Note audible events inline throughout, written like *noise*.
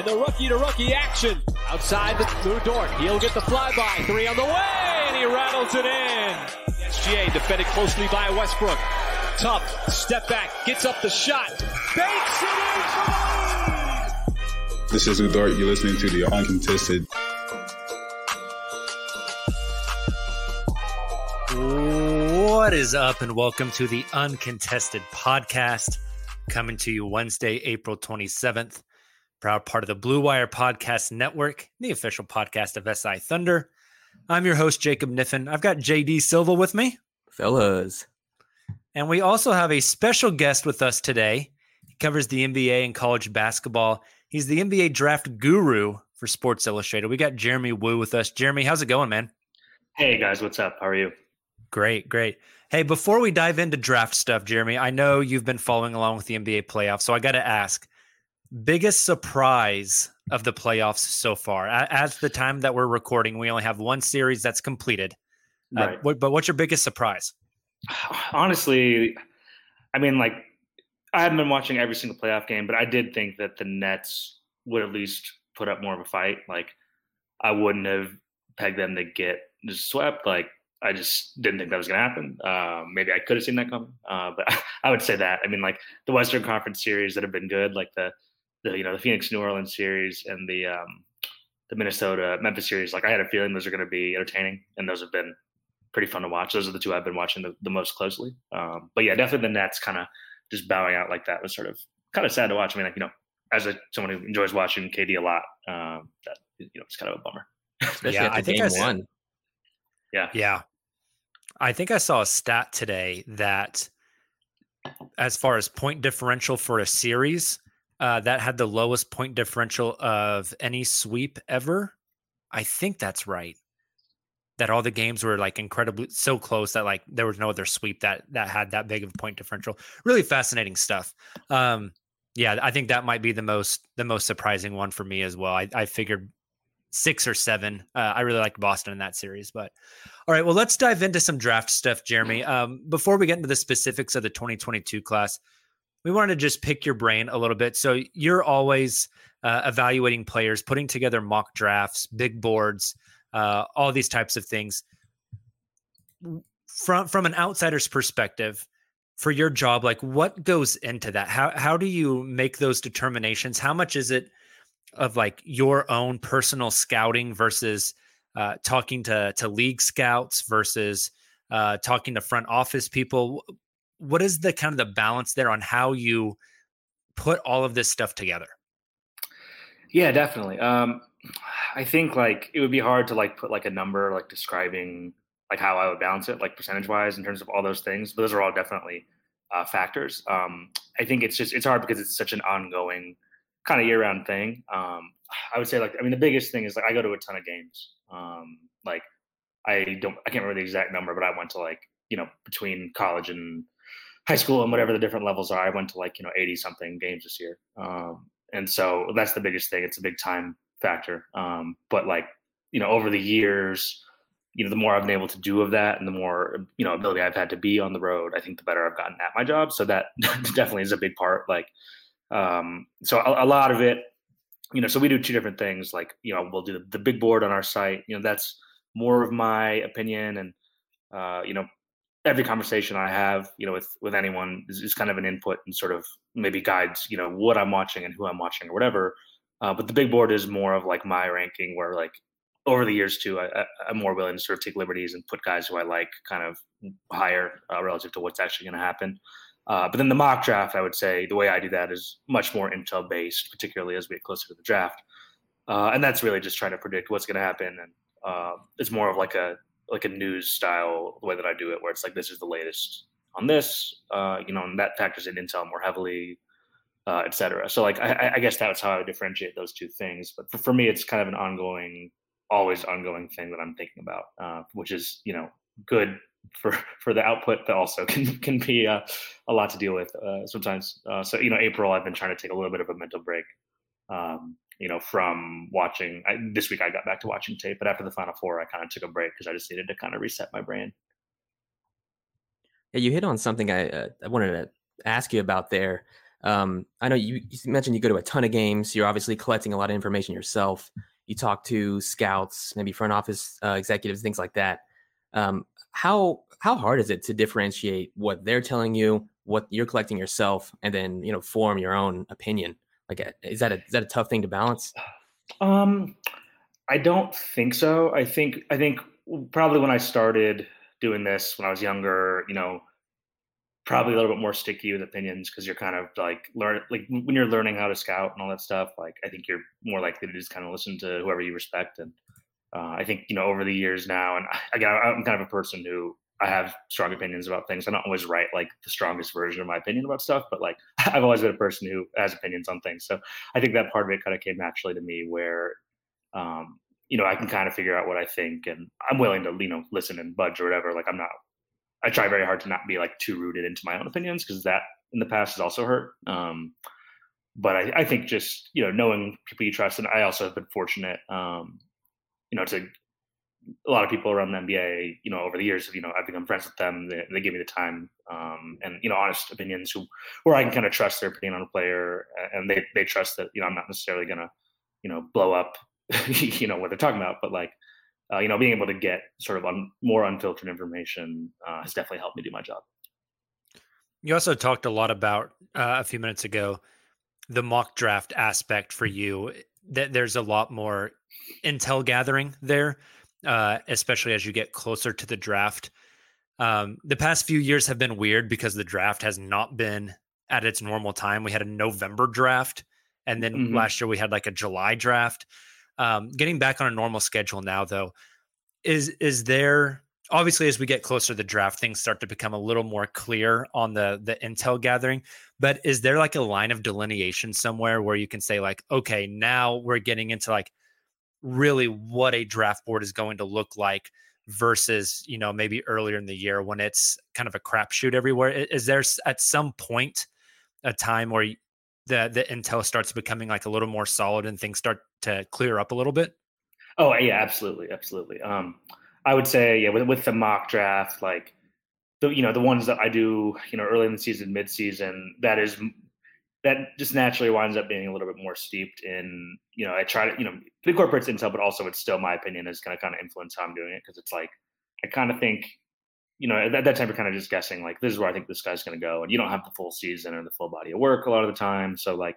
And the rookie to rookie action. Outside the Lu Dort. He'll get the flyby. Three on the way and he rattles it in. SGA defended closely by Westbrook. Tough. Step back. Gets up the shot. Banks it in. This is Lu Dort. You're listening to the Uncontested. What is up, and welcome to the Uncontested Podcast, coming to you Wednesday, April 27th. Proud part of the Blue Wire Podcast Network, the official podcast of SI Thunder. I'm your host, Jacob Niffen. I've got JD Silva with me. Fellas. And we also have a special guest with us today. He covers the NBA and college basketball. He's the NBA draft guru for Sports Illustrated. We got Jeremy Woo with us. Jeremy, how's it going, man? Hey guys, what's up? How are you? Great, great. Hey, before we dive into draft stuff, Jeremy, I know you've been following along with the NBA playoffs, so I got to ask biggest surprise of the playoffs so far? At the time that we're recording, we only have one series that's completed. Uh, Right. Uh, what, but what's your biggest surprise? *sighs* Honestly, I mean, like, I haven't been watching every single playoff game, but I did think that the Nets would at least put up more of a fight. Like, I wouldn't have pegged them to get just swept. Like, I just didn't think that was going to happen. Um, maybe I could have seen that coming, uh, but *laughs* I would say that. I mean, like the Western Conference series that have been good, like the the you know the Phoenix New Orleans series and the um, the Minnesota Memphis series. Like I had a feeling those are going to be entertaining, and those have been pretty fun to watch. Those are the two I've been watching the, the most closely. Um, but yeah, definitely the Nets kind of just bowing out like that was sort of kind of sad to watch. I mean, like you know, as a someone who enjoys watching KD a lot, um, that you know, it's kind of a bummer. *laughs* Especially Yeah, I think game I saw- one. Yeah. Yeah. I think I saw a stat today that as far as point differential for a series, uh, that had the lowest point differential of any sweep ever. I think that's right. That all the games were like incredibly so close that like there was no other sweep that that had that big of a point differential. Really fascinating stuff. Um, yeah, I think that might be the most the most surprising one for me as well. I, I figured six or seven. Uh, I really liked Boston in that series, but all right. Well, let's dive into some draft stuff, Jeremy. Um, before we get into the specifics of the 2022 class, we wanted to just pick your brain a little bit. So you're always uh, evaluating players, putting together mock drafts, big boards, uh, all these types of things. From from an outsider's perspective, for your job, like what goes into that? How how do you make those determinations? How much is it of like your own personal scouting versus uh, talking to to league scouts versus uh, talking to front office people? What is the kind of the balance there on how you put all of this stuff together? Yeah, definitely. Um, I think like it would be hard to like put like a number like describing like how I would balance it like percentage wise in terms of all those things. But those are all definitely uh, factors. Um, I think it's just it's hard because it's such an ongoing kind of year round thing. Um, I would say like I mean the biggest thing is like I go to a ton of games. Um, like I don't I can't remember the exact number, but I went to like you know between college and high school and whatever the different levels are. I went to like you know eighty something games this year. Um, and so that's the biggest thing. It's a big time factor. Um, but like you know, over the years, you know, the more I've been able to do of that and the more, you know, ability I've had to be on the road, I think the better I've gotten at my job. So that *laughs* definitely is a big part. Like, um, so a, a, lot of it, you know, so we do two different things. Like, you know, we'll do the, the big board on our site. You know, that's more of my opinion and, uh, you know, every conversation I have, you know, with with anyone is, is, kind of an input and sort of maybe guides, you know, what I'm watching and who I'm watching or whatever. Uh, but the big board is more of like my ranking, where like over the years too, I, am more willing to sort of take liberties and put guys who I like kind of higher uh, relative to what's actually going to happen. Uh, but then the mock draft, I would say the way I do that is much more intel based, particularly as we get closer to the draft. Uh, and that's really just trying to predict what's going to happen. And uh, it's more of like a like a news style the way that I do it, where it's like this is the latest on this, uh, you know, and that factors in intel more heavily, uh, et cetera. So like I, I, guess that's how I differentiate those two things. But for, for, me, it's kind of an ongoing, always ongoing thing that I'm thinking about, uh, which is you know good for *laughs* for the output, but also *laughs* can can be uh, a lot to deal with uh, sometimes. Uh, so you know, April, I've been trying to take a little bit of a mental break. Um, you know, from watching I, this week, I got back to watching tape, but after the Final Four, I kind of took a break because I just needed to kind of reset my brain. Yeah, you hit on something I uh, I wanted to ask you about there. Um, I know you, you, mentioned you go to a ton of games. You're obviously collecting a lot of information yourself. You talk to scouts, maybe front office uh, executives, things like that. Um, how how hard is it to differentiate what they're telling you, what you're collecting yourself, and then you know form your own opinion? Like, uh, is that a is that a tough thing to balance? Um, I don't think so. I think I think probably when I started doing this when I was younger, you know, probably a little bit more sticky with opinions because you're kind of like learn like when you're learning how to scout and all that stuff. Like I think you're more likely to just kind of listen to whoever you respect. And uh, I think you know over the years now, and *sighs* again, I'm kind of a person who I have strong opinions about things. I don't always write like the strongest version of my opinion about stuff, but like *laughs* I've always been a person who has opinions on things. So I think that part of it kind of came naturally to me where, um, you know, I can kind of figure out what I think and I'm willing to, you know, listen and budge or whatever. Like I'm not, I try very hard to not be like too rooted into my own opinions because that in the past has also hurt. Um, but I, I, think just, you know, knowing people you trust, and I also have been fortunate, um, you know, to a lot of people around the NBA, you know, over the years, you know, I've become friends with them. They, they give me the time um, and you know, honest opinions, who where I can kind of trust their opinion on a player, and they they trust that you know I'm not necessarily gonna, you know, blow up, *laughs* you know, what they're talking about, but like, uh, you know, being able to get sort of un, more unfiltered information uh, has definitely helped me do my job. You also talked a lot about uh, a few minutes ago the mock draft aspect for you. That there's a lot more intel gathering there uh, especially as you get closer to the draft. Um, the past few years have been weird because the draft has not been at its normal time. We had a November draft, and then mm-hmm. last year we had like a July draft. Um, getting back on a normal schedule now, though, is is there obviously as we get closer to the draft, things start to become a little more clear on the the intel gathering. But is there like a line of delineation somewhere where you can say like, okay, now we're getting into like really what a draft board is going to look like versus you know maybe earlier in the year when it's kind of a crapshoot everywhere. Is there at some point a time where the the intel starts becoming like a little more solid and things start to clear up a little bit? Oh yeah absolutely absolutely. Um i would say yeah with, with the mock draft like the you know the ones that i do you know early in the season mid season that is that just naturally winds up being a little bit more steeped in, you know, I try to, you know, the corporate's intel, but also it's still my opinion is going to kind of influence how I'm doing it. Cause it's like, I kind of think, you know, at that time you're kind of just guessing like, this is where I think this guy's going to go. And you don't have the full season or the full body of work a lot of the time. So like,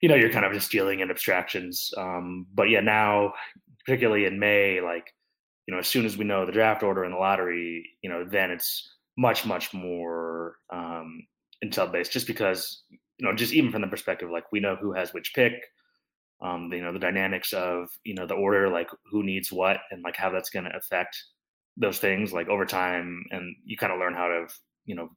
you know, you're kind of just dealing in abstractions. Um, but yeah, now, particularly in May, like, you know, as soon as we know the draft order and the lottery, you know, then it's much, much more um, intel based just because you know, just even from the perspective like we know who has which pick, um, you know, the dynamics of you know the order, like who needs what, and like how that's going to affect those things, like over time, and you kind of learn how to you know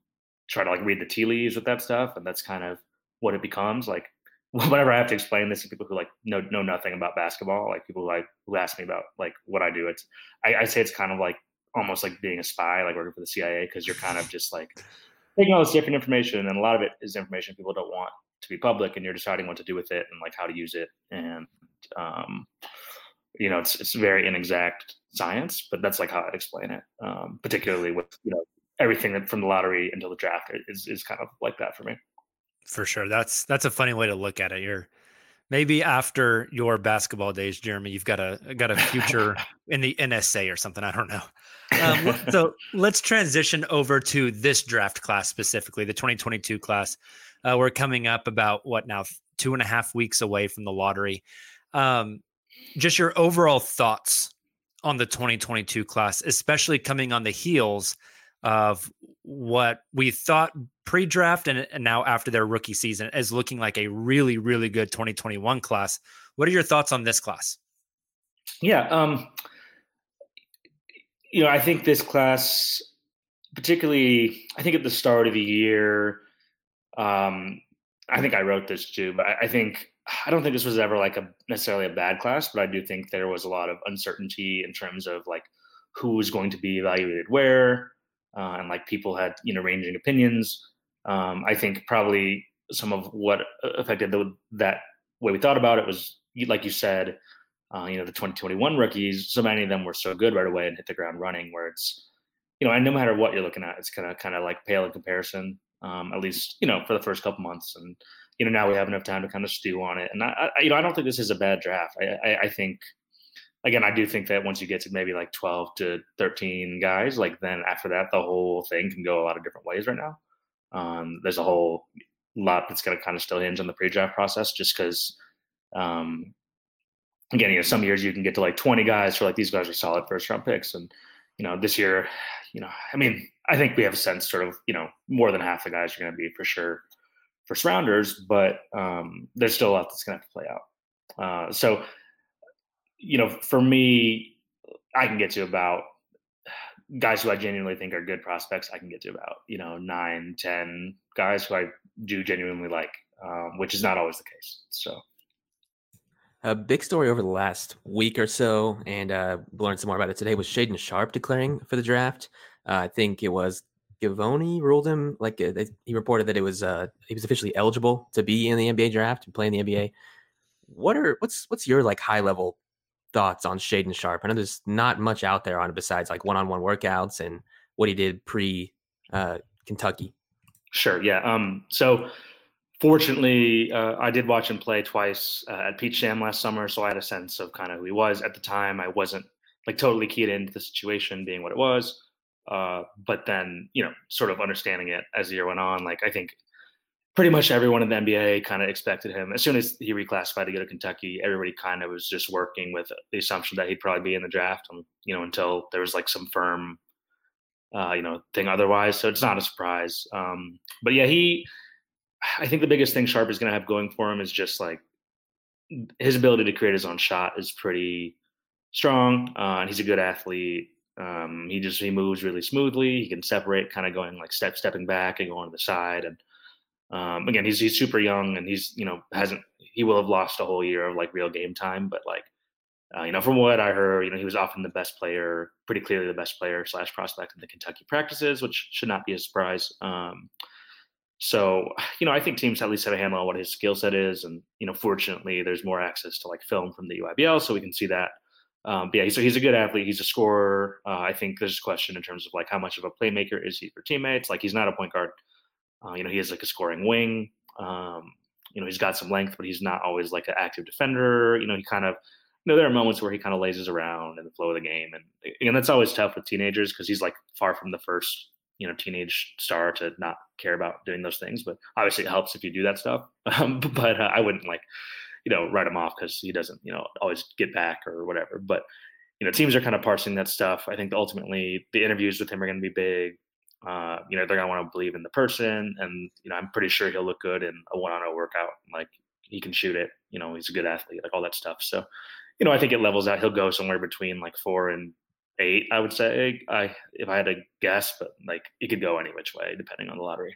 try to like read the tea leaves with that stuff, and that's kind of what it becomes. Like *laughs* whenever I have to explain this to people who like know know nothing about basketball, like people who like who ask me about like what I do, it's I, I say it's kind of like almost like being a spy, like working for the CIA, because you're kind of just like taking all this different information, and a lot of it is information people don't want to be public, and you're deciding what to do with it and like how to use it. And um, you know, it's it's very inexact science, but that's like how I'd explain it. Um, particularly with you know everything that from the lottery until the draft is is kind of like that for me. For sure, that's that's a funny way to look at it. You're maybe after your basketball days, Jeremy, you've got a got a future *laughs* in the NSA or something. I don't know. Um, *laughs* so let's transition over to this draft class specifically, the 2022 class. Uh, we're coming up about what now, two and a half weeks away from the lottery. Um, just your overall thoughts on the 2022 class, especially coming on the heels of what we thought pre-draft and, and now after their rookie season is looking like a really, really good 2021 class. What are your thoughts on this class? Yeah, um, you know, I think this class, particularly, I think at the start of the year, um, I think I wrote this too, but I, I think I don't think this was ever like a necessarily a bad class, but I do think there was a lot of uncertainty in terms of like who was going to be evaluated where, uh, and like people had you know ranging opinions. Um, I think probably some of what affected the, that way we thought about it was like you said, uh, you know, the 2021 rookies. So many of them were so good right away and hit the ground running. Where it's, you know, and no matter what you're looking at, it's kind of kind of like pale in comparison. Um, at least you know for the first couple months, and you know now we have enough time to kind of stew on it. And I, I you know, I don't think this is a bad draft. I, I, I think again, I do think that once you get to maybe like 12 to 13 guys, like then after that, the whole thing can go a lot of different ways right now. Um, there's a whole lot that's going to kind of still hinge on the pre-draft process just because, um, again, you know, some years you can get to like 20 guys for like these guys are solid first round picks. And, you know, this year, you know, I mean, I think we have a sense sort of, you know, more than half the guys are going to be for sure first rounders, but um, there's still a lot that's going to have to play out. Uh, so you know, for me, I can get to about guys who I genuinely think are good prospects. I can get to about you know nine, ten guys who I do genuinely like, um, which is not always the case. So. A big story over the last week or so, and uh, learned some more about it today, was Shaedon Sharpe declaring for the draft. Uh, I think it was Givony ruled him like uh, he reported that it was uh, he was officially eligible to be in the NBA draft and play in the NBA. What are what's what's your like high level thoughts on Shaedon Sharpe? I know there's not much out there on it besides like one-on-one workouts and what he did pre uh, Kentucky. Sure. Yeah. Um, so fortunately, uh, I did watch him play twice uh, at Peach Jam last summer, so I had a sense of kind of who he was at the time. I wasn't like totally keyed into the situation being what it was. Uh, but then, you know, sort of understanding it as the year went on, like I think pretty much everyone in the NBA kind of expected him. As soon as he reclassified to go to Kentucky, everybody kind of was just working with the assumption that he'd probably be in the draft, and, you know, until there was like some firm, uh, you know, thing otherwise. So it's not a surprise. Um, but yeah, he, I think the biggest thing Sharpe is going to have going for him is just like his ability to create his own shot is pretty strong, uh, and he's a good athlete. Um, he just he moves really smoothly. He can separate, kind of going like step stepping back and going to the side, and um, again, he's he's super young and he's you know hasn't he will have lost a whole year of like real game time, but like uh, you know from what I heard, you know he was often the best player, pretty clearly the best player slash prospect in the Kentucky practices, which should not be a surprise. Um, so you know I think teams at least have a handle on what his skill set is, and you know fortunately there's more access to like film from the EYBL, so we can see that. Um, but yeah, so he's a good athlete. He's a scorer. Uh, I think there's a question in terms of like how much of a playmaker is he for teammates. Like he's not a point guard uh, you know, he has like a scoring wing. Um, you know, he's got some length, but he's not always like an active defender. You know, he kind of, you know, there are moments where he kind of lazes around in the flow of the game, and and that's always tough with teenagers because he's like far from the first, you know, teenage star to not care about doing those things. But obviously, it helps if you do that stuff. *laughs* Um, but uh, I wouldn't like, you know, write him off because he doesn't, you know, always get back or whatever. But you know, teams are kind of parsing that stuff. I think ultimately the interviews with him are going to be big. Uh, you know, they're gonna want to believe in the person, and you know, I'm pretty sure he'll look good in a one-on-one workout. Like he can shoot it. You know, he's a good athlete, like all that stuff. So, you know, I think it levels out. He'll go somewhere between like four and eight, I would say. I if I had to guess, but like it could go any which way depending on the lottery.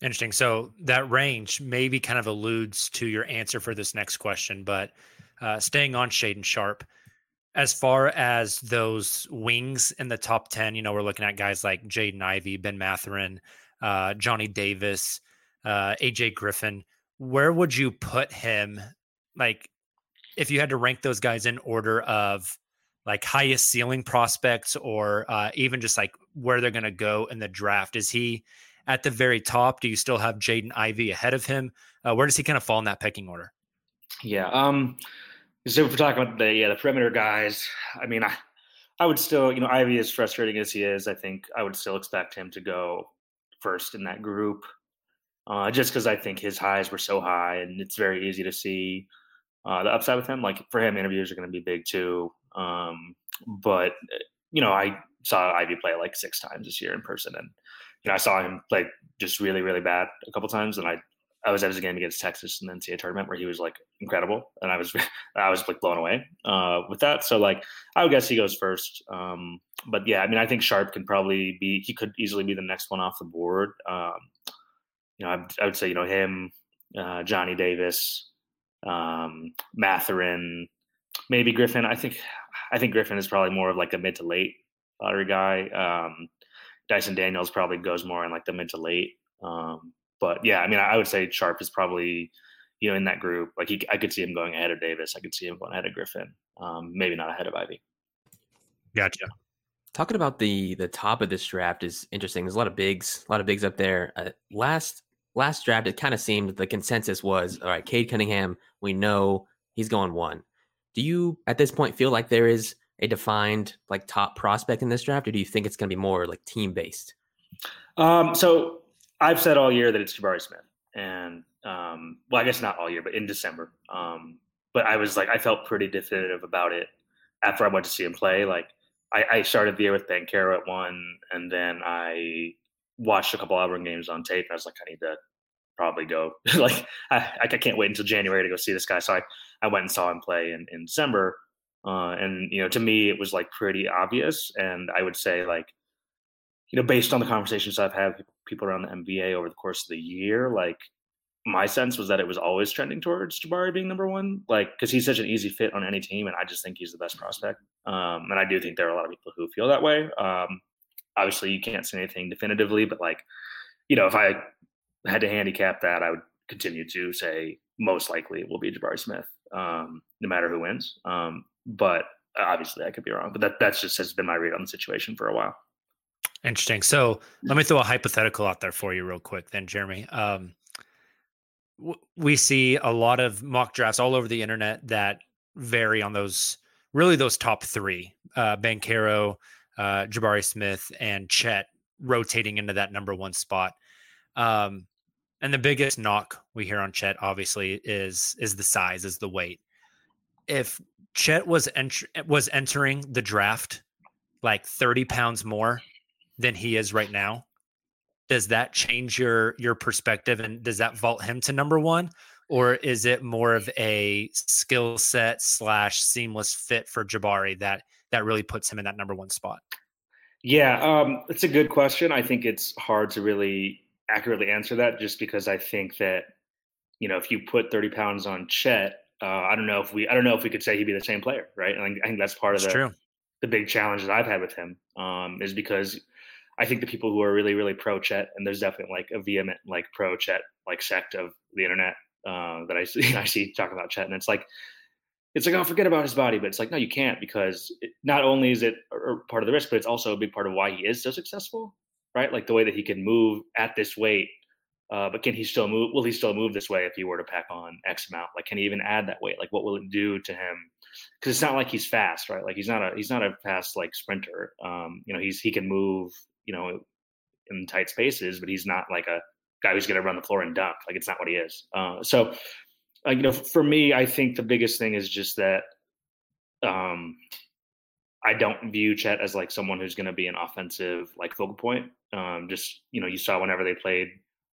Interesting. So that range maybe kind of alludes to your answer for this next question, but uh, staying on Shaedon Sharpe, as far as those wings in the top 10, you know, we're looking at guys like Jaden Ivey, Ben Mathurin, uh, Johnny Davis, uh, AJ Griffin. Where would you put him? Like, if you had to rank those guys in order of like highest ceiling prospects or uh, even just like where they're going to go in the draft, is he at the very top? Do you still have Jaden Ivey ahead of him? Uh, where does he kind of fall in that pecking order? Yeah. Um, so if we're talking about the yeah the perimeter guys, I mean, I I would still you know Ivey as frustrating as he is, I think I would still expect him to go first in that group, uh, just because I think his highs were so high, and it's very easy to see uh, the upside with him. Like for him, interviews are going to be big too. Um, but you know, I saw Ivey play like six times this year in person, and you know, I saw him play just really, really bad a couple times, and I I was at his game against Texas in the NCAA tournament where he was like incredible, and I was *laughs* I was like blown away uh, with that. So like I would guess he goes first. Um, but yeah, I mean I think Sharpe can probably be he could easily be the next one off the board. Um, you know I, I, would say you know him, uh, Johnny Davis, um, Mathurin, maybe Griffin. I think I think Griffin is probably more of like a mid to late lottery guy. Um, Dyson Daniels probably goes more in like the mid to late. Um, but yeah, I mean, I would say Sharpe is probably you know in that group. Like he, I could see him going ahead of Davis. I could see him going ahead of Griffin. Um, maybe not ahead of Ivey. Gotcha. Talking about the the top of this draft is interesting. There's a lot of bigs, a lot of bigs up there. Uh, last last draft, it kind of seemed the consensus was all right. Cade Cunningham, we know he's going one. Do you at this point feel like there is a defined like top prospect in this draft, or do you think it's going to be more like team based? Um, so I've said all year that it's Jabari Smith, and um, well, I guess not all year, but in December. Um, but I was like, I felt pretty definitive about it after I went to see him play. Like, I, I started the year with Banchero at one, and then I watched a couple Auburn games on tape. And I was like, I need to probably go. *laughs* like, I, I can't wait until January to go see this guy. So I, I went and saw him play in, in December. Uh, and you know, to me, it was like pretty obvious. And I would say, like, you know, based on the conversations I've had with people around the NBA over the course of the year, like my sense was that it was always trending towards Jabari being number one, like because he's such an easy fit on any team, and I just think he's the best prospect. Um, and I do think there are a lot of people who feel that way. Um, obviously, you can't say anything definitively, but like, you know, if I had to handicap that, I would continue to say most likely it will be Jabari Smith, um, no matter who wins. Um, but obviously, I could be wrong. But that that's just has been my read on the situation for a while. Interesting. So let me *laughs* throw a hypothetical out there for you, real quick, then, Jeremy. Um, w- we see a lot of mock drafts all over the internet that vary on those, really those top three: uh, Banchero, uh, Jabari Smith, and Chet rotating into that number one spot. Um, and the biggest knock we hear on Chet, obviously, is is the size, is the weight. If Chet was ent- was entering the draft like 30 pounds more than he is right now does that change your your perspective and does that vault him to number one or is it more of a skill set slash seamless fit for jabari that that really puts him in that number one spot yeah um it's a good question i think it's hard to really accurately answer that just because i think that you know if you put 30 pounds on chet uh, I don't know if we I don't know if we could say he'd be the same player, right? And I think that's part that's of the true. the big challenge that I've had with him um, is because I think the people who are really, really pro Chet, and there's definitely like a vehement like pro Chet like sect of the internet uh, that I *laughs* see I see talking about Chet, and it's like it's like oh forget about his body, but it's like no you can't because it, not only is it part of the risk, but it's also a big part of why he is so successful, right? Like the way that he can move at this weight. Uh, but can he still move? Will he still move this way if he were to pack on X amount? Like, can he even add that weight? Like, what will it do to him because it's not like he's fast, right? Like he's not a he's not a fast like sprinter. Um, you know, he's he can move you know, in tight spaces, but he's not like a guy who's going to run the floor and dunk. Like it's not what he is. Uh, so, uh, you know, for me, I think the biggest thing is just that um, I don't view Chet as like someone who's going to be an offensive like focal point. Um, just you know, you saw whenever they played,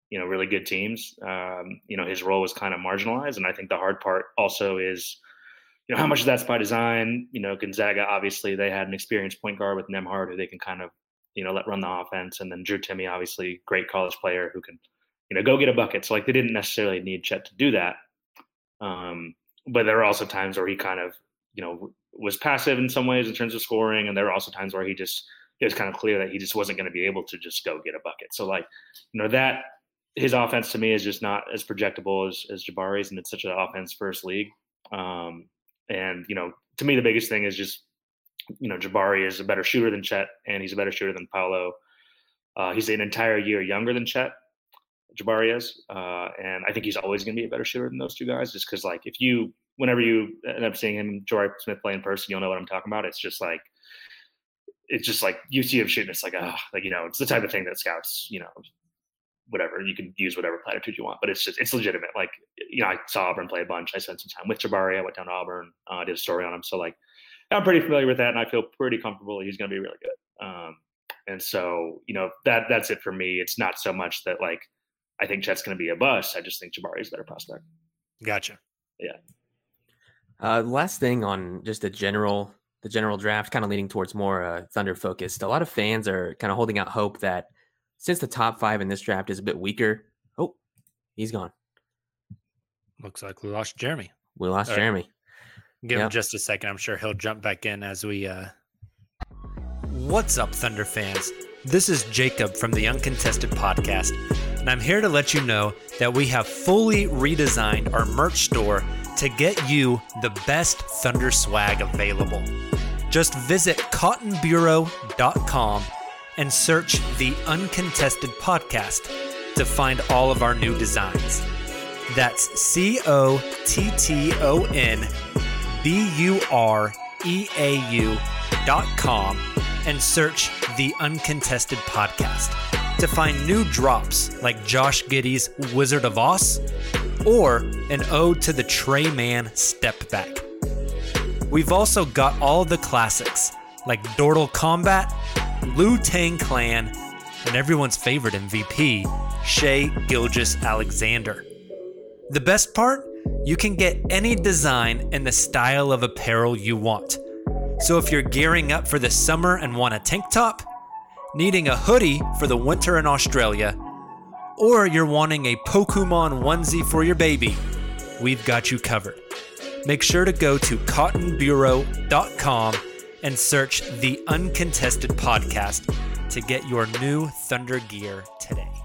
you know, really good teams. Um, you know, his role was kind of marginalized, and I think the hard part also is you know, how much of that's by design? You know, Gonzaga obviously they had an experienced point guard with Nembhard, who they can kind of you know, let run the offense. And then Drew Timme, obviously great college player who can, you know, go get a bucket. So like they didn't necessarily need Chet to do that. Um, but there were also times where he kind of, you know, was passive in some ways in terms of scoring. And there were also times where he just, it was kind of clear that he just wasn't going to be able to just go get a bucket. So like, you know, that his offense to me is just not as projectable as, as Jabari's and it's such an offense first league. Um, And you know, to me, the biggest thing is just you know, Jabari is a better shooter than Chet, and he's a better shooter than Paolo. Uh, he's an entire year younger than Chet. Jabari is, uh, and I think he's always going to be a better shooter than those two guys. Just because, like, if you, whenever you end up seeing him, Jabari Smith play in person, you'll know what I'm talking about. It's just like, it's just like you see him shooting. It's like, ah, like you know, it's the type of thing that scouts, you know, whatever you can use whatever platitude you want, but it's just it's legitimate. Like, you know, I saw Auburn play a bunch. I spent some time with Jabari. I went down to Auburn. Uh, did a story on him, so like, I'm pretty familiar with that, and I feel pretty comfortable he's going to be really good. Um, and so, you know, that that's it for me. It's not so much that like I think Chet's going to be a bust. I just think Jabari is a better prospect. Gotcha. Yeah. Uh, last thing on just the general the general draft, kind of leaning towards more uh, Thunder focused. A lot of fans are kind of holding out hope that since the top five in this draft is a bit weaker, oh, he's gone. Looks like we lost Jeremy. We lost All right. Give Yep. him just a second. I'm sure he'll jump back in as we. uh What's up, Thunder fans? This is Jacob from the Uncontested Podcast, and I'm here to let you know that we have fully redesigned our merch store to get you the best Thunder swag available. Just visit cottonbureau.com and search the Uncontested Podcast to find all of our new designs. That's C O T T O N B U R E A U dot com and search the Uncontested Podcast to find new drops like Josh Giddey's Wizard of Oz or an ode to the Trey Man Step Back. We've also got all the classics like Dortal Combat, Lu Tang Clan, and everyone's favorite MVP, Shea Gilgis Alexander. The best part? You can get any design and the style of apparel you want. So if you're gearing up for the summer and want a tank top, needing a hoodie for the winter in Australia, or you're wanting a Pokemon onesie for your baby, we've got you covered. Make sure to go to cottonbureau.com and search the Uncontested Podcast to get your new Thunder gear today.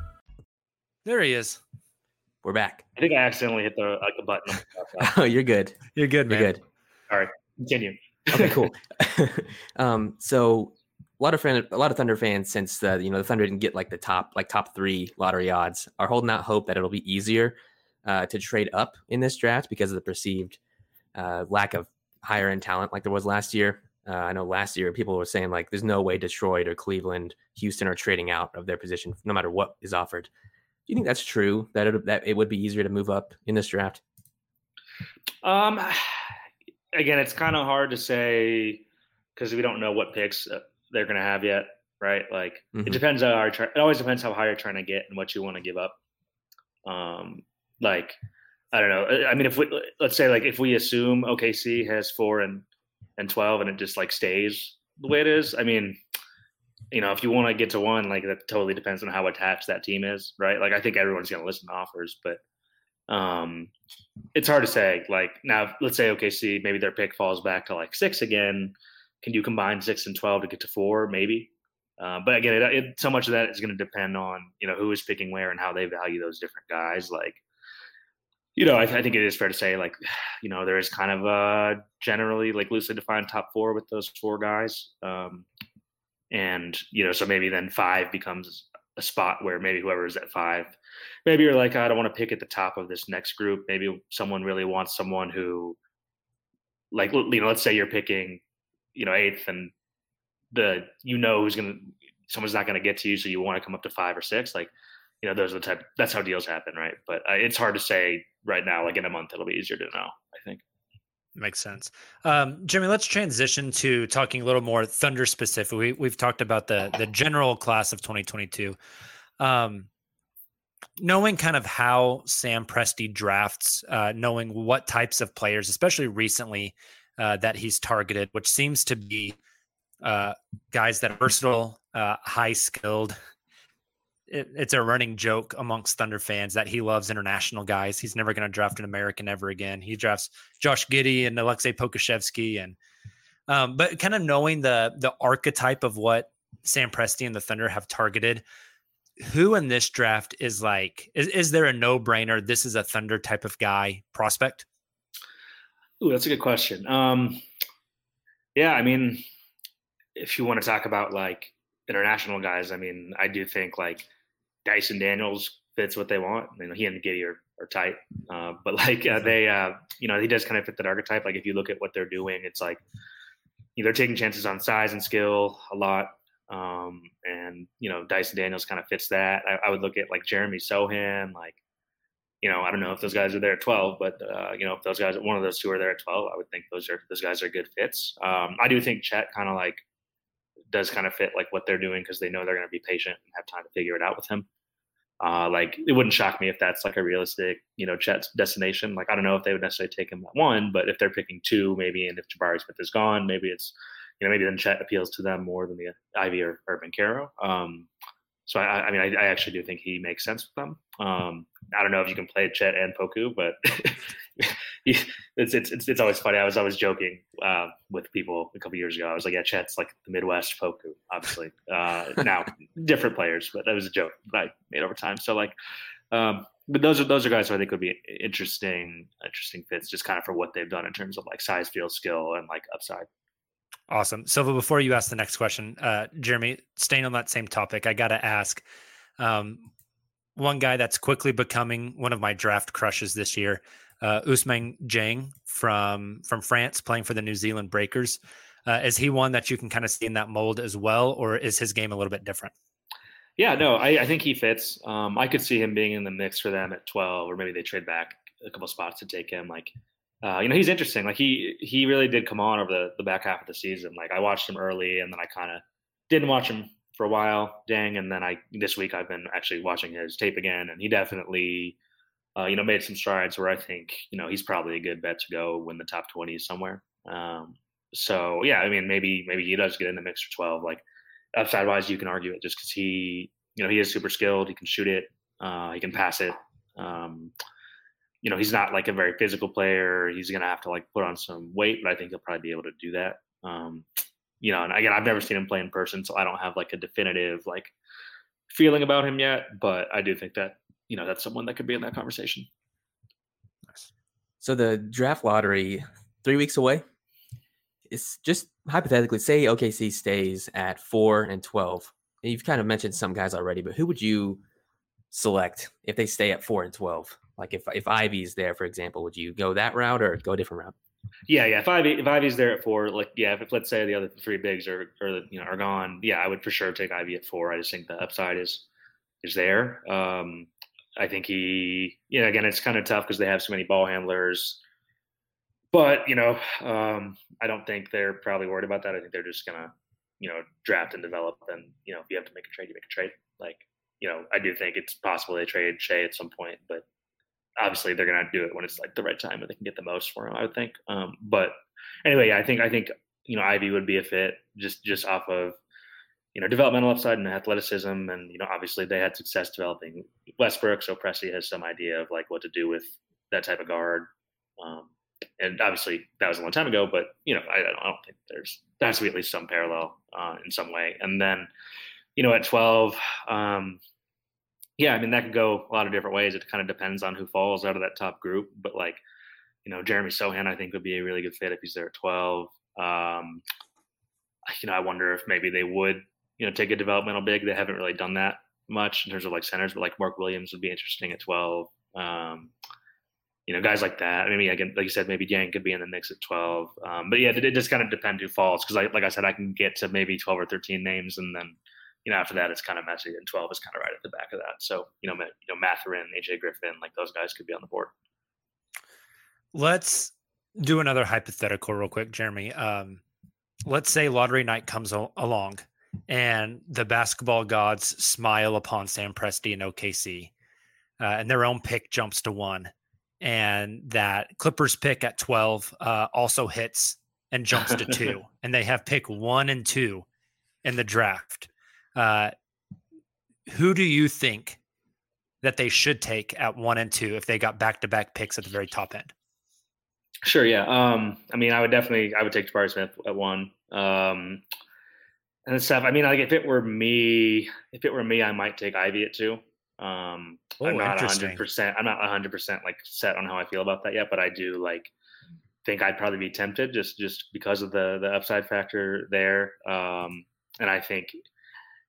There he is. We're back. I think I accidentally hit the like a button. *laughs* Oh, you're good. You're good, You're man. good. All right, continue. Okay, *laughs* cool. *laughs* um, so a lot of friend, a lot of Thunder fans, since the you know the Thunder didn't get like the top like top three lottery odds, are holding out hope that it'll be easier uh, to trade up in this draft because of the perceived uh, lack of higher end talent like there was last year. Uh, I know last year people were saying like there's no way Detroit or Cleveland, Houston are trading out of their position no matter what is offered. You think that's true? That it, that it would be easier to move up in this draft? Um, *sighs* again, it's kind of hard to say because we don't know what picks uh, they're going to have yet, right? Like Mhm. it depends how hard. It always depends how high you're trying to get and what you want to give up. Um, like I don't know. I- I mean, if we let's say like if we assume OKC has four and and twelve and it just like stays the way it is, I mean, you know, if you want to get to one, like that totally depends on how attached that team is, right? Like I think everyone's going to listen to offers, but um, it's hard to say. Like now, let's say OKC, maybe their pick falls back to like six again. Can you combine six and twelve to get to four? Maybe. Uh, but again, it, it, so much of that is going to depend on you know who is picking where and how they value those different guys. Like, you know, I, I think it is fair to say like, *sighs* you know, there is kind of a generally like loosely defined top four with those four guys. Um, and you know so maybe then five becomes a spot where maybe whoever is at five maybe you're like i don't want to pick at the top of this next group. Maybe someone really wants someone who like you know let's say you're picking you know eighth and the you know who's gonna someone's not gonna get to you so you want to come up to five or six like you know those are the type that's how deals happen right? But uh, it's hard to say right now like in a month it'll be easier to know Makes sense. Um, Jimmy, let's transition to talking a little more Thunder specific. We, we've talked about the the general class of 2022. Um, knowing kind of how Sam Presti drafts, uh, knowing what types of players, especially recently, uh, that he's targeted, which seems to be uh, guys that are versatile, uh, high skilled, it, it's a running joke amongst Thunder fans that he loves international guys. He's never going to draft an American ever again. He drafts Josh Giddey and Aleksej Pokusevski, and um, but kind of knowing the the archetype of what Sam Presti and the Thunder have targeted. Who in this draft is like? Is, is there a no brainer? This is a Thunder type of guy prospect. Ooh, that's a good question. Um, yeah, I mean, if you want to talk about like international guys, I mean, I do think like Dyson Daniels fits what they want. You know, he and Giddey are, are tight, uh, but *laughs* like uh, they, uh, you know, he does kind of fit that archetype. Like if you look at what they're doing, it's like you know, they're taking chances on size and skill a lot. Um, and you know, Dyson Daniels kind of fits that. I, I, would look at like Jeremy Sochan, like you know, I don't know if those guys are there at 12, but uh, you know, if those guys, one of those two are there at 12, I would think those are those guys are good fits. Um, I do think Chet kind of like does kind of fit like what they're doing because they know they're going to be patient and have time to figure it out with him. Uh, like it wouldn't shock me if that's like a realistic, you know, Chet's destination. Like I don't know if they would necessarily take him at one, but if they're picking two, maybe, and if Jabari Smith is gone, maybe it's, you know, maybe then Chet appeals to them more than the Ivey or, or Banchero. Um, so I, I mean, I, I, actually do think he makes sense with them. Um, I don't know if you can play Chet and Poku, but *laughs* *laughs* it's, it's, it's always funny. I was always joking uh, with people a couple years ago. I was like, yeah, Chet's like the Midwest Poku, obviously. Uh, now *laughs* different players, but that was a joke I made over time. So like, um, but those are those are guys who I think would be interesting interesting fits, just kind of for what they've done in terms of like size, field, skill, and like upside. Awesome. Silva, before you ask the next question, uh, Jeremy, staying on that same topic, I got to ask um, one guy that's quickly becoming one of my draft crushes this year, uh, Ousmane Dieng from from France, playing for the New Zealand Breakers. Uh, is he one that you can kind of see in that mold as well, or is his game a little bit different? Yeah, no, I, I think he fits. Um, I could see him being in the mix for them at 12, or maybe they trade back a couple spots to take him. Like uh, you know, he's interesting. Like he he really did come on over the, the back half of the season. Like I watched him early, and then I kind of didn't watch him for a while. Dang, and then I this week I've been actually watching his tape again, and he definitely, uh, you know, made some strides where I think you know he's probably a good bet to go win the top twenty somewhere. Um, so yeah, I mean maybe maybe he does get in the mix for twelve. Like upside wise, you can argue it just because he you know he is super skilled. He can shoot it. Uh, he can pass it. Um, you know, he's not like a very physical player. He's going to have to like put on some weight, but I think he'll probably be able to do that. Um, you know, and again, I've never seen him play in person, so I don't have like a definitive like feeling about him yet. But I do think that you know that's someone that could be in that conversation. Nice. So the draft lottery, three weeks away. It's just hypothetically, say OKC stays at four and twelve. And you've kind of mentioned some guys already, but who would you select if they stay at four and twelve? Like if if Ivey's there, for example, would you go that route or go a different route? Yeah, yeah. If Ivey if Ivey's there at four, like yeah, if, if let's say the other three bigs are or you know are gone, yeah, I would for sure take Ivey at four. I just think the upside is is there. Um, I think he, yeah, again, it's kind of tough because they have so many ball handlers. But you know, um, I don't think they're probably worried about that. I think they're just gonna, you know, draft and develop. And you know, if you have to make a trade, you make a trade. Like, you know, I do think it's possible they trade Shai at some point, but obviously they're to do it when it's like the right time when they can get the most for him. I would think. Um, but anyway, I think I think you know Ivey would be a fit just just off of you know, developmental upside and athleticism, and you know, obviously they had success developing Westbrook, so Presti has some idea of like what to do with that type of guard. Um, and obviously that was a long time ago, but you know, I, I don't think there's be at least some parallel uh, in some way. And then, you know, at 12, um, yeah, I mean that could go a lot of different ways. It kind of depends on who falls out of that top group, but like, you know, Jeremy Sochan I think would be a really good fit if he's there at 12. Um, you know, I wonder if maybe they would, you know, take a developmental big. They haven't really done that much in terms of like centers, but like Mark Williams would be interesting at 12. Um, you know, guys like that. I mean, again, like you said, maybe Yang could be in the mix at 12. Um, but yeah, it, it, just kind of depends who falls. Cause like, like I said, I can get to maybe 12 or 13 names. And then, you know, after that, it's kind of messy. And 12 is kind of right at the back of that. So, you know, you know, Mathurin, AJ Griffin, like those guys could be on the board. Let's do another hypothetical real quick, Jeremy. Um, let's say lottery night comes along and the basketball gods smile upon Sam Presti and OKC, uh, and their own pick jumps to one and that Clippers pick at 12 uh, also hits and jumps to two, *laughs* and they have pick one and two in the draft. Uh, who do you think that they should take at one and two if they got back to back picks at the very top end? Sure. Yeah. Um, I mean, I would definitely, I would take Jabari Smith at one. Um, and stuff. I mean, like if it were me, if it were me, I might take Ivey at two. Um, oh, I'm not hundred percent. I'm not hundred percent like set on how I feel about that yet, but I do like think I'd probably be tempted just just because of the the upside factor there. Um, and I think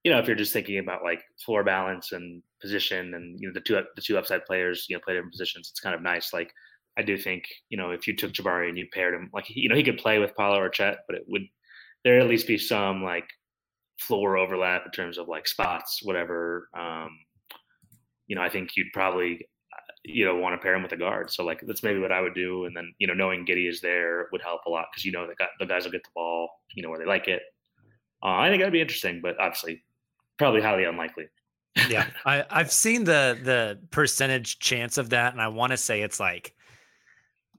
you know if you're just thinking about like floor balance and position and you know the two the two upside players you know play different positions, it's kind of nice. Like I do think you know if you took Jabari and you paired him like you know he could play with Paolo or Chet, but it would there at least be some like floor overlap in terms of like spots, whatever. Um, you know, I think you'd probably, uh, you know, want to pair him with a guard. So like that's maybe what I would do. And then you know, knowing Giddey is there would help a lot because you know the, the guys will get the ball, you know, where they like it. Uh, I think that'd be interesting, but obviously, probably highly unlikely. yeah, I, I've seen the the percentage chance of that, and I want to say it's like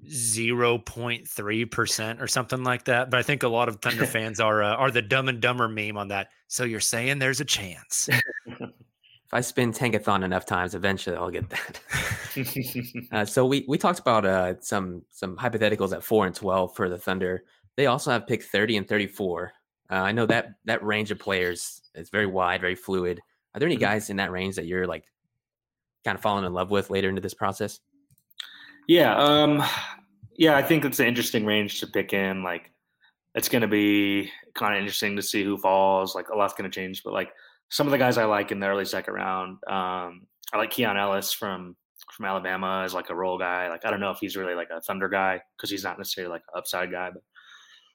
0.3% or something like that. But I think a lot of Thunder *laughs* fans are uh, are the dumb and dumber meme on that. So you're saying there's a chance. *laughs* If I spin Tankathon enough times, eventually I'll get that. *laughs* uh, so we we talked about uh, some some hypotheticals at four and twelve for the Thunder. They also have pick thirty and thirty four. Uh, I know that that range of players is very wide, very fluid. Are there any mm-hmm. guys in that range that you're like kind of falling in love with later into this process? Yeah, um, yeah, I think it's an interesting range to pick in. Like, it's going to be kind of interesting to see who falls. Like, a lot's going to change, but like some of the guys I like in the early second round. Um, I like Keon Ellis from from Alabama as like a role guy. Like I don't know if he's really like a Thunder guy because he's not necessarily like an upside guy, but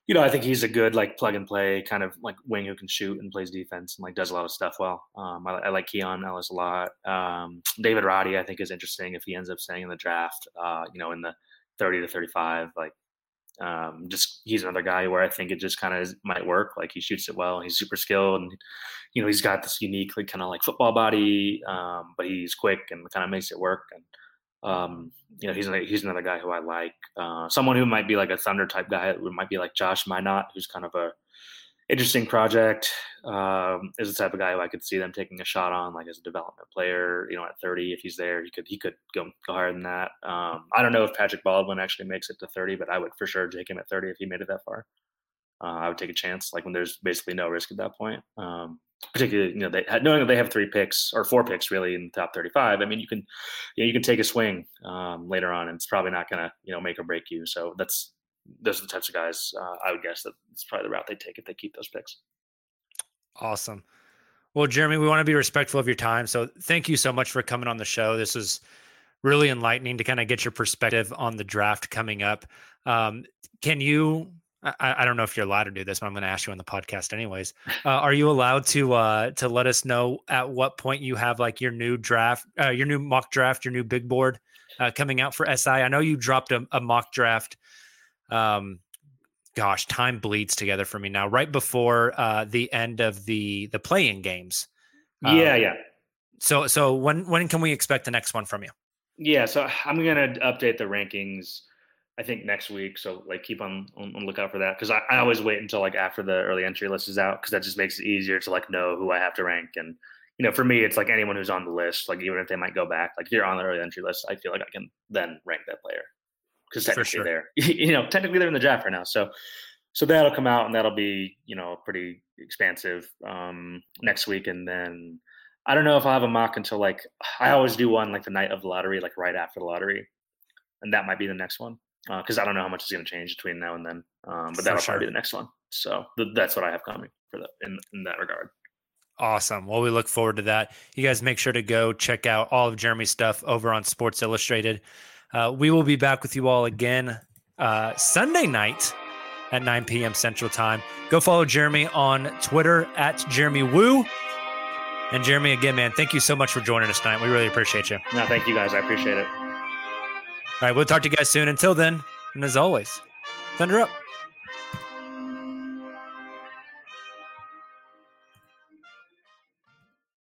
you know I think he's a good like plug and play kind of like wing who can shoot and plays defense and like does a lot of stuff well. Um, I, I, like Keon Ellis a lot. Um, David Roddy I think is interesting if he ends up staying in the draft. Uh, you know in the thirty to thirty five like um, just he's another guy where I think it just kind of might work. Like he shoots it well. He's super skilled, and you know he's got this unique, like kind of like football body, um, but he's quick and kind of makes it work. And um, you know he's he's another guy who I like. Uh, someone who might be like a Thunder type guy. Who might be like Josh Minott, who's kind of a interesting project. Um, is the type of guy who I could see them taking a shot on, like as a development player. You know, at 30, if he's there, he could he could go go higher than that. Um, I don't know if Patrick Baldwin actually makes it to 30, but I would for sure take him at 30 if he made it that far. Uh, I would take a chance, like when there's basically no risk at that point. Um, particularly, you know, they knowing that they have three picks or four picks really in the top 35. I mean, you can, you know, you can take a swing um, later on, and it's probably not going to, you know, make or break you. So that's those are the types of guys uh, I would guess that it's probably the route they take if they keep those picks. Awesome. Well, Jeremy, we want to be respectful of your time. So thank you so much for coming on the show. This is really enlightening to kind of get your perspective on the draft coming up. Um, can you? I, I, don't know if you're allowed to do this, but I'm going to ask you on the podcast anyways. Uh, are you allowed to uh, to let us know at what point you have like your new draft, uh, your new mock draft, your new big board uh, coming out for SI? I know you dropped a, a mock draft um, gosh, time bleeds together for me now. Right before uh, the end of the the playing games. Um, yeah, yeah. So so when when can we expect the next one from you? Yeah, so I'm gonna update the rankings I think next week. So like keep on on, on lookout for that because I, I always wait until like after the early entry list is out because that just makes it easier to like know who I have to rank and you know for me it's like anyone who's on the list like even if they might go back like if you're on the early entry list I feel like I can then rank that player because technically sure. they're *laughs* you know technically they're in the draft right now so so that'll come out and that'll be you know pretty expansive um next week and then I don't know if I'll have a mock until like I always do one like the night of the lottery like right after the lottery and that might be the next one because uh, I don't know how much is going to change between now and then. Um, but that'll sure. probably be the next one. So th- that's what I have coming for that in in that regard. Awesome. Well, we look forward to that. You guys make sure to go check out all of Jeremy's stuff over on Sports Illustrated. Uh, we will be back with you all again uh, Sunday night at 9 p.m. Central Time. Go follow Jeremy on Twitter at Jeremy Woo. And Jeremy, again, man, thank you so much for joining us tonight. We really appreciate you. No, thank you guys. I appreciate it. All right, we'll talk to you guys soon. Until then, and as always, thunder up.